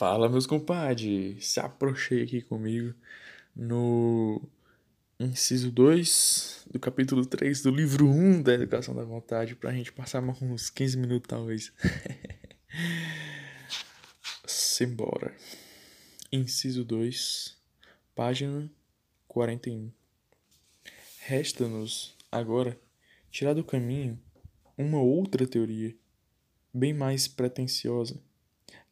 Fala, meus compadres! Se aproxei aqui comigo no inciso 2 do capítulo 3 do livro 1 da Educação da Vontade, pra gente passar uns 15 minutos, talvez. Simbora. Inciso 2, página 41. Resta-nos, agora, tirar do caminho uma outra teoria, bem mais pretensiosa,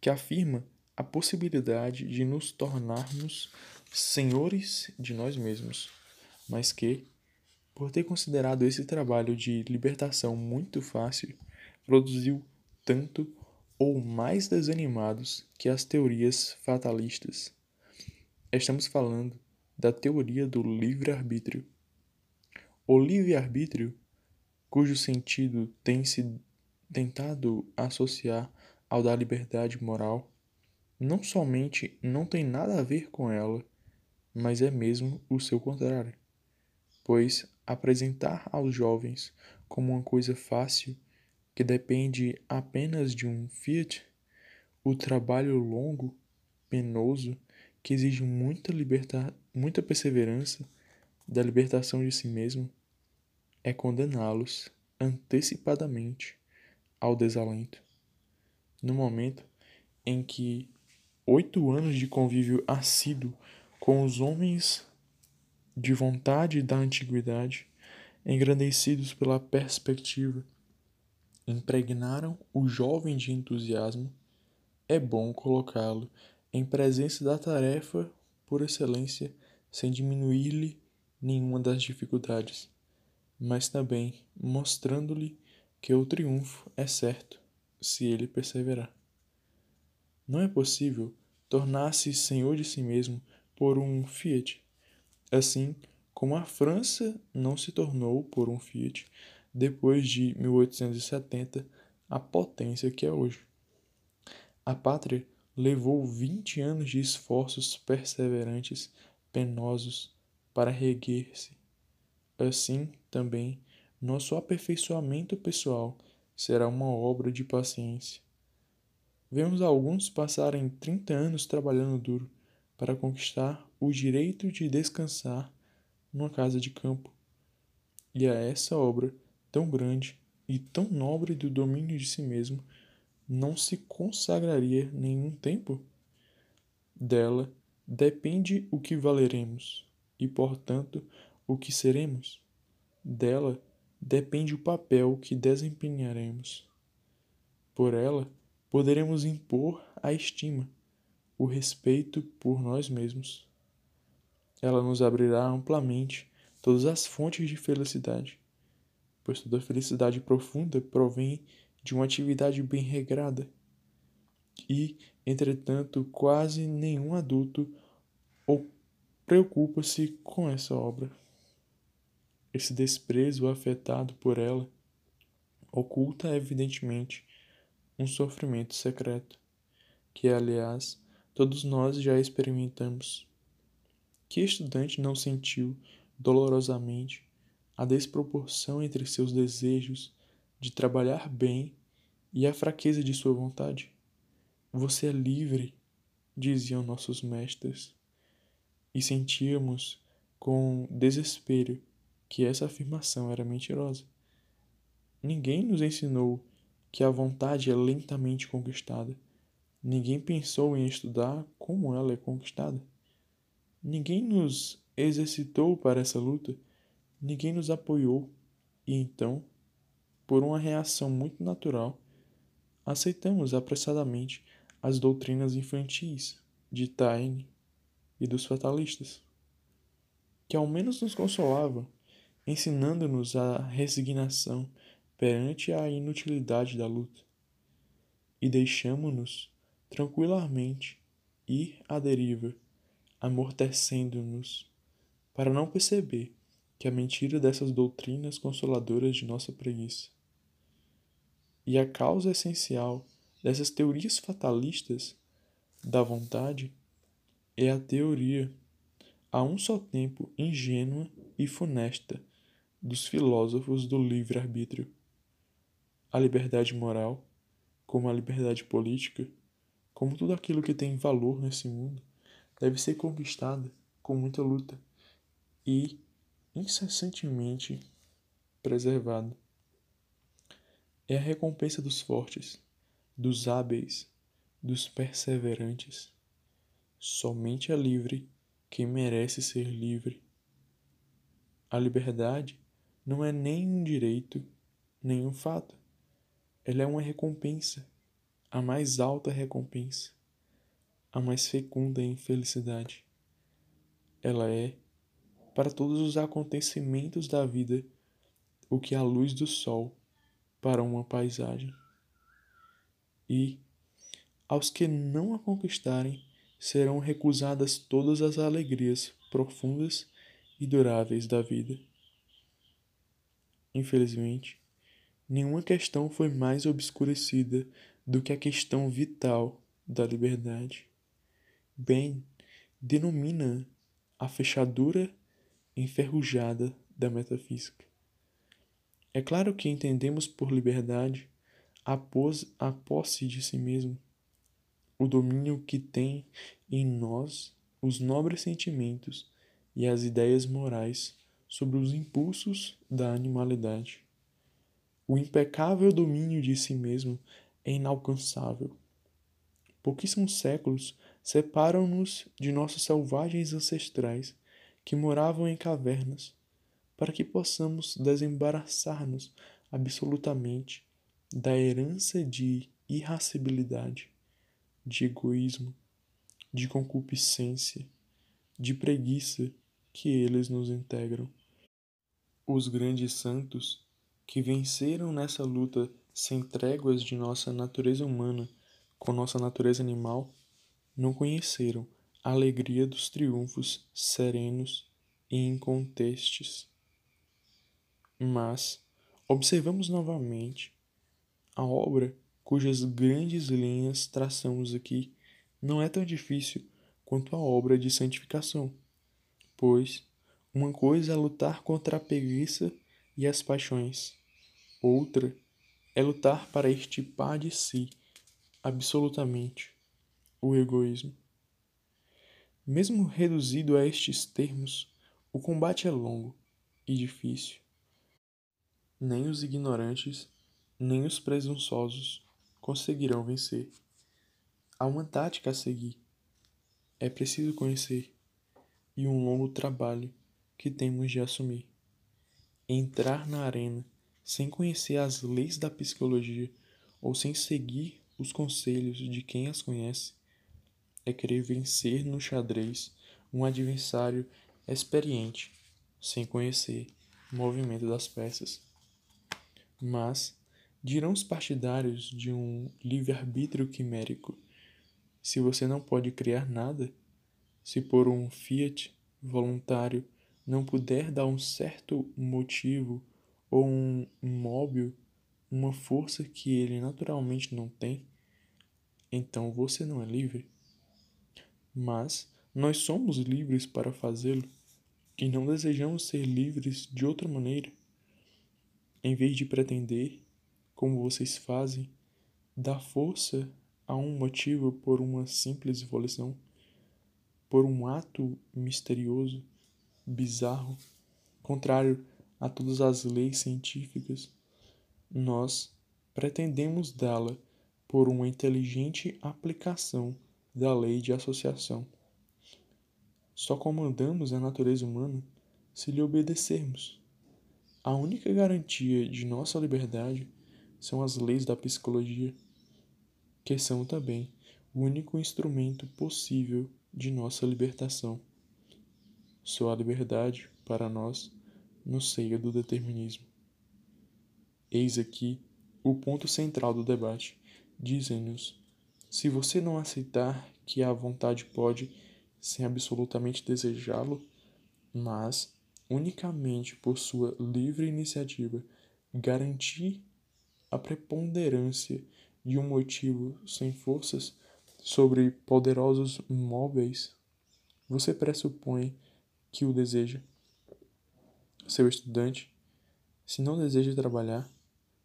que afirma a possibilidade de nos tornarmos senhores de nós mesmos, mas que, por ter considerado esse trabalho de libertação muito fácil, produziu tanto ou mais desanimados que as teorias fatalistas. Estamos falando da teoria do livre-arbítrio. O livre-arbítrio, cujo sentido tem se tentado associar ao da liberdade moral, não somente não tem nada a ver com ela, mas é mesmo o seu contrário. Pois apresentar aos jovens como uma coisa fácil, que depende apenas de um fiat, o trabalho longo, penoso, que exige muita liberta muita perseverança da libertação de si mesmo, é condená-los antecipadamente ao desalento. No momento em que oito anos de convívio assíduo com os homens de vontade da antiguidade, engrandecidos pela perspectiva, impregnaram o jovem de entusiasmo, é bom colocá-lo em presença da tarefa por excelência, sem diminuir-lhe nenhuma das dificuldades, mas também mostrando-lhe que o triunfo é certo se ele perseverar. Não é possível tornar-se senhor de si mesmo por um fiat, assim como a França não se tornou por um fiat depois de 1870 a potência que é hoje. A pátria levou 20 anos de esforços perseverantes, penosos, para reguer-se. Assim, também, nosso aperfeiçoamento pessoal será uma obra de paciência Vemos alguns passarem 30 anos trabalhando duro para conquistar o direito de descansar numa casa de campo. E a essa obra tão grande e tão nobre do domínio de si mesmo não se consagraria nenhum tempo? Dela depende o que valeremos e, portanto, o que seremos. Dela depende o papel que desempenharemos. Por ela poderemos impor a estima, o respeito por nós mesmos. Ela nos abrirá amplamente todas as fontes de felicidade, pois toda felicidade profunda provém de uma atividade bem regrada. E, entretanto, quase nenhum adulto preocupa-se com essa obra. Esse desprezo afetado por ela oculta, evidentemente, um sofrimento secreto, que, aliás, todos nós já experimentamos. Que estudante não sentiu dolorosamente a desproporção entre seus desejos de trabalhar bem e a fraqueza de sua vontade? Você é livre, diziam nossos mestres, e sentíamos com desespero que essa afirmação era mentirosa. Ninguém nos ensinou que a vontade é lentamente conquistada. Ninguém pensou em estudar como ela é conquistada. Ninguém nos exercitou para essa luta, ninguém nos apoiou, e então, por uma reação muito natural, aceitamos apressadamente as doutrinas infantis de Taine e dos fatalistas, que ao menos nos consolavam, ensinando-nos a resignação perante a inutilidade da luta, e deixamo-nos tranquilamente ir à deriva, amortecendo-nos, para não perceber que a mentira dessas doutrinas consoladoras de nossa preguiça. E a causa essencial dessas teorias fatalistas da vontade é a teoria, a um só tempo ingênua e funesta, dos filósofos do livre-arbítrio a liberdade moral, como a liberdade política, como tudo aquilo que tem valor nesse mundo, deve ser conquistada com muita luta e incessantemente preservada. É a recompensa dos fortes, dos hábeis, dos perseverantes. Somente é livre quem merece ser livre. A liberdade não é nem um direito, nem um fato. Ela é uma recompensa, a mais alta recompensa, a mais fecunda infelicidade. Ela é, para todos os acontecimentos da vida, o que a luz do sol para uma paisagem. E, aos que não a conquistarem, serão recusadas todas as alegrias profundas e duráveis da vida. Infelizmente, nenhuma questão foi mais obscurecida do que a questão vital da liberdade. Bem, denomina a fechadura enferrujada da metafísica. É claro que entendemos por liberdade a, pos, a posse de si mesmo, o domínio que tem em nós os nobres sentimentos e as ideias morais sobre os impulsos da animalidade. O impecável domínio de si mesmo é inalcançável. Pouquíssimos séculos separam-nos de nossos selvagens ancestrais que moravam em cavernas, para que possamos desembaraçar-nos absolutamente da herança de irascibilidade de egoísmo, de concupiscência, de preguiça que eles nos integram. Os grandes santos que venceram nessa luta sem tréguas de nossa natureza humana com nossa natureza animal não conheceram a alegria dos triunfos serenos e incontestes. Mas observamos novamente a obra cujas grandes linhas traçamos aqui, não é tão difícil quanto a obra de santificação, pois uma coisa é lutar contra a preguiça e as paixões, outra é lutar para extirpar de si, absolutamente, o egoísmo. Mesmo reduzido a estes termos, o combate é longo e difícil. Nem os ignorantes, nem os presunçosos conseguirão vencer. Há uma tática a seguir. É preciso conhecer e um longo trabalho que temos de assumir. Entrar na arena sem conhecer as leis da psicologia ou sem seguir os conselhos de quem as conhece é querer vencer no xadrez um adversário experiente sem conhecer o movimento das peças. Mas Dirão os partidários de um livre-arbítrio quimérico: se você não pode criar nada, se por um fiat voluntário não puder dar um certo motivo ou um móvel, uma força que ele naturalmente não tem, então você não é livre. Mas nós somos livres para fazê-lo e não desejamos ser livres de outra maneira. Em vez de pretender como vocês fazem, dar força a um motivo por uma simples volição, por um ato misterioso, bizarro, contrário a todas as leis científicas, nós pretendemos dá-la por uma inteligente aplicação da lei de associação. Só comandamos a natureza humana se lhe obedecermos. A única garantia de nossa liberdade são as leis da psicologia, que são também o único instrumento possível de nossa libertação. Só a liberdade, para nós, no seio do determinismo. Eis aqui o ponto central do debate. Dizem-nos: se você não aceitar que a vontade pode, sem absolutamente desejá-lo, mas unicamente por sua livre iniciativa, garantir a preponderância de um motivo sem forças sobre poderosos móveis, você pressupõe que o deseja. Seu estudante, se não deseja trabalhar,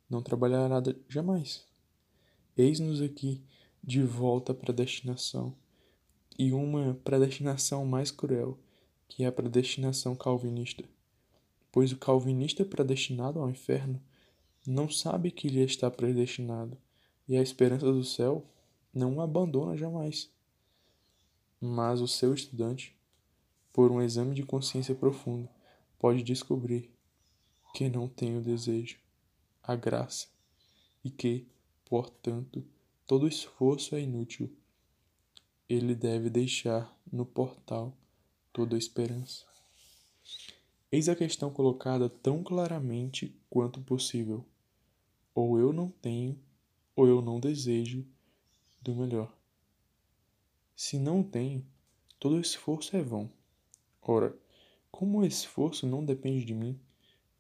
não trabalhará jamais. Eis-nos aqui de volta à predestinação, e uma predestinação mais cruel, que é a predestinação calvinista. Pois o calvinista predestinado ao inferno não sabe que lhe está predestinado, e a esperança do céu não o abandona jamais. Mas o seu estudante, por um exame de consciência profundo, pode descobrir que não tem o desejo, a graça, e que, portanto, todo esforço é inútil. Ele deve deixar no portal toda a esperança. Eis a questão colocada tão claramente quanto possível. Ou eu não tenho, ou eu não desejo do melhor. Se não tenho, todo esforço é vão. Ora, como o esforço não depende de mim,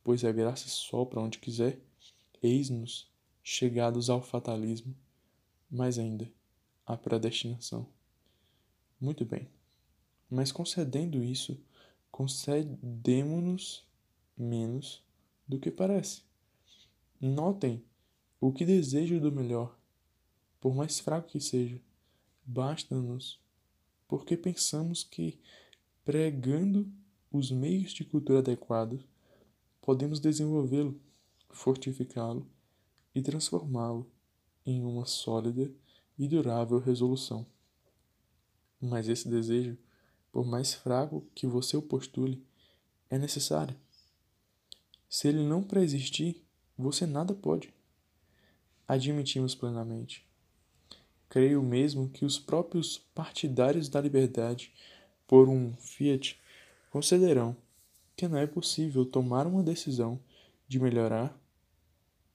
pois a graça sopra onde quiser, eis-nos chegados ao fatalismo, mas ainda à predestinação. Muito bem, mas concedendo isso, concedemos-nos menos do que parece. Notem o que desejo do melhor, por mais fraco que seja, basta-nos, porque pensamos que, pregando os meios de cultura adequados, podemos desenvolvê-lo, fortificá-lo e transformá-lo em uma sólida e durável resolução. Mas esse desejo, por mais fraco que você o postule, é necessário. Se ele não preexistir, você nada pode. Admitimos plenamente. Creio mesmo que os próprios partidários da liberdade, por um fiat, considerarão que não é possível tomar uma decisão de melhorar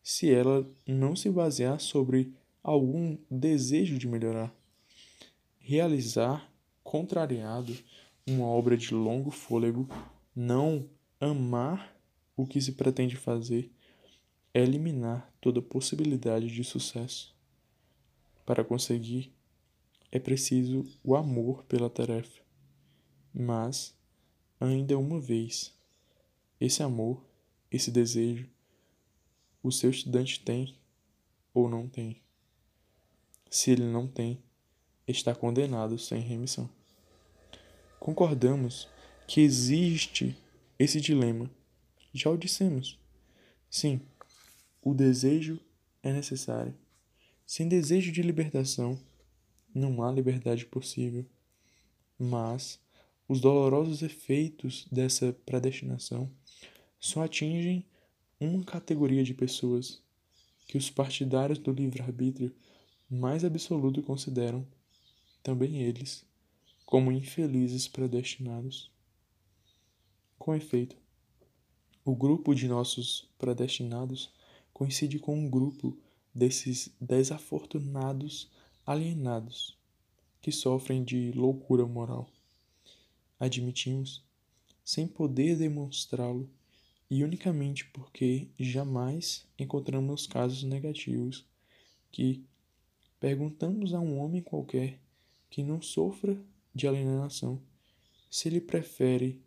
se ela não se basear sobre algum desejo de melhorar. Realizar, contrariado, uma obra de longo fôlego, não amar o que se pretende fazer, é eliminar toda possibilidade de sucesso. Para conseguir, é preciso o amor pela tarefa. Mas, ainda uma vez, esse amor, esse desejo, o seu estudante tem ou não tem. Se ele não tem, está condenado sem remissão. Concordamos que existe esse dilema. Já o dissemos. Sim, o desejo é necessário. Sem desejo de libertação, não há liberdade possível. Mas os dolorosos efeitos dessa predestinação só atingem uma categoria de pessoas que os partidários do livre-arbítrio mais absoluto consideram, também eles, como infelizes predestinados. Com efeito, o grupo de nossos predestinados coincide com um grupo desses desafortunados alienados que sofrem de loucura moral. Admitimos, sem poder demonstrá-lo, e unicamente porque jamais encontramos casos negativos que perguntamos a um homem qualquer que não sofra de alienação se ele prefere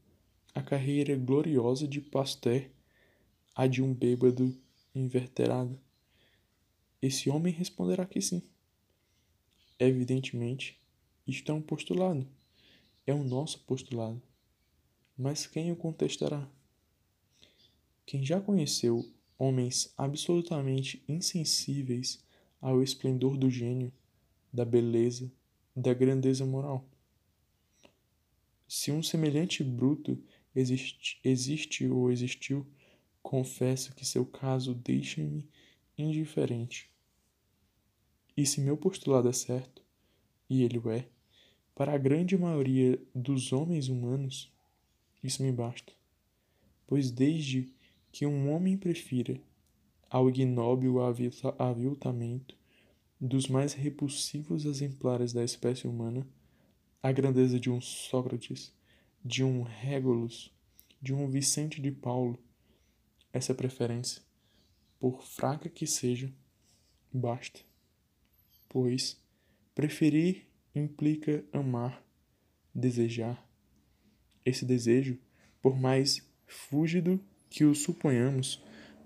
a carreira gloriosa de Pasteur à de um bêbado inverterado. Esse homem responderá que sim. Evidentemente, isto é um postulado. É o nosso postulado. Mas quem o contestará? Quem já conheceu homens absolutamente insensíveis ao esplendor do gênio, da beleza, da grandeza moral? Se um semelhante bruto existe, existe ou existiu, confesso que seu caso deixa-me indiferente. E se meu postulado é certo, e ele o é, para a grande maioria dos homens humanos, isso me basta. Pois desde que um homem prefira ao ignóbil aviltamento dos mais repulsivos exemplares da espécie humana a grandeza de um Sócrates, de um Régulus, de um Vicente de Paulo, essa preferência, por fraca que seja, basta. Pois preferir implica amar, desejar. Esse desejo, por mais fúgido que o suponhamos,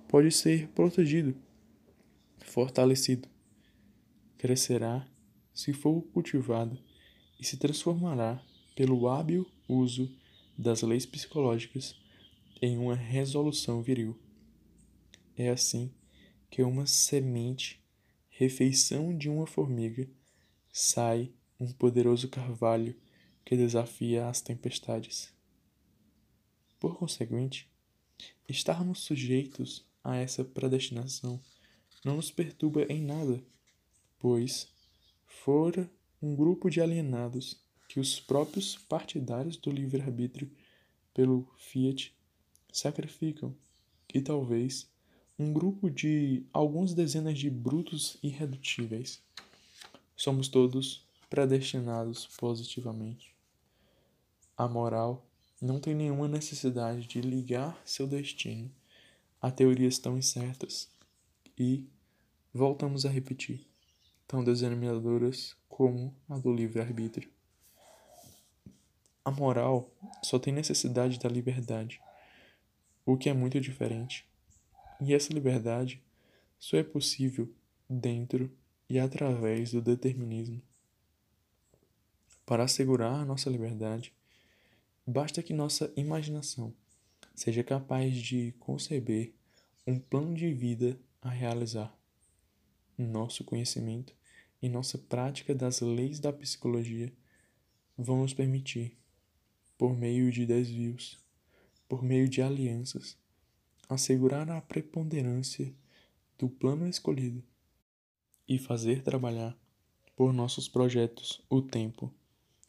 pode ser protegido, fortalecido, crescerá se for cultivada, e se transformará, pelo hábil uso das leis psicológicas, em uma resolução viril. É assim que uma semente, refeição de uma formiga, sai um poderoso carvalho que desafia as tempestades. Por conseguinte, estarmos sujeitos a essa predestinação não nos perturba em nada, pois fora um grupo de alienados que os próprios partidários do livre-arbítrio pelo Fiat sacrificam, e talvez um grupo de algumas dezenas de brutos irredutíveis. Somos todos predestinados positivamente. A moral não tem nenhuma necessidade de ligar seu destino a teorias tão incertas e, voltamos a repetir, tão desanimadoras como a do livre-arbítrio. A moral só tem necessidade da liberdade, o que é muito diferente. E essa liberdade só é possível dentro e através do determinismo. Para assegurar nossa liberdade, basta que nossa imaginação seja capaz de conceber um plano de vida a realizar. Nosso conhecimento e nossa prática das leis da psicologia vão nos permitir, por meio de desvios, por meio de alianças, assegurar a preponderância do plano escolhido e fazer trabalhar por nossos projetos o tempo,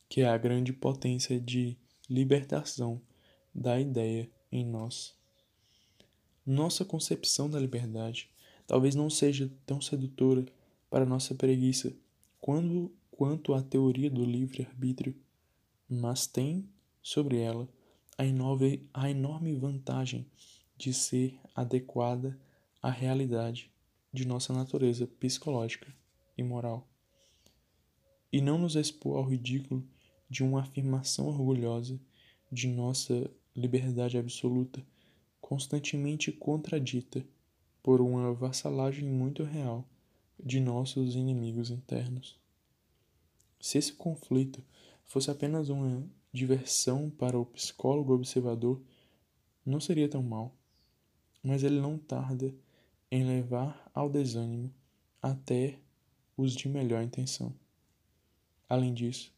que é a grande potência de libertação da ideia em nós. Nossa concepção da liberdade talvez não seja tão sedutora para nossa preguiça quando, quanto a teoria do livre-arbítrio, mas tem sobre ela a enorme, a enorme vantagem de ser adequada à realidade de nossa natureza psicológica e moral, e não nos expor ao ridículo de uma afirmação orgulhosa de nossa liberdade absoluta, constantemente contradita por uma vassalagem muito real de nossos inimigos internos. Se esse conflito fosse apenas uma diversão para o psicólogo observador, não seria tão mal, mas ele não tarda em levar ao desânimo até os de melhor intenção. Além disso,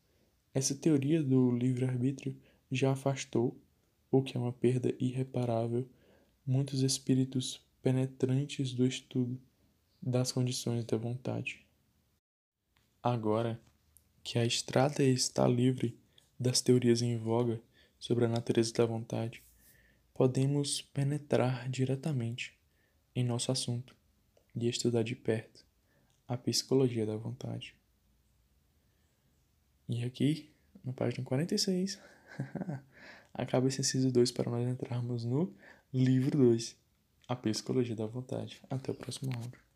essa teoria do livre-arbítrio já afastou, o que é uma perda irreparável, muitos espíritos penetrantes do estudo das condições da vontade. Agora que a estrada está livre das teorias em voga sobre a natureza da vontade, podemos penetrar diretamente em nosso assunto e estudar de perto a psicologia da vontade. E aqui, na página 46, acaba esse inciso 2 para nós entrarmos no livro 2, a psicologia da vontade. Até o próximo áudio.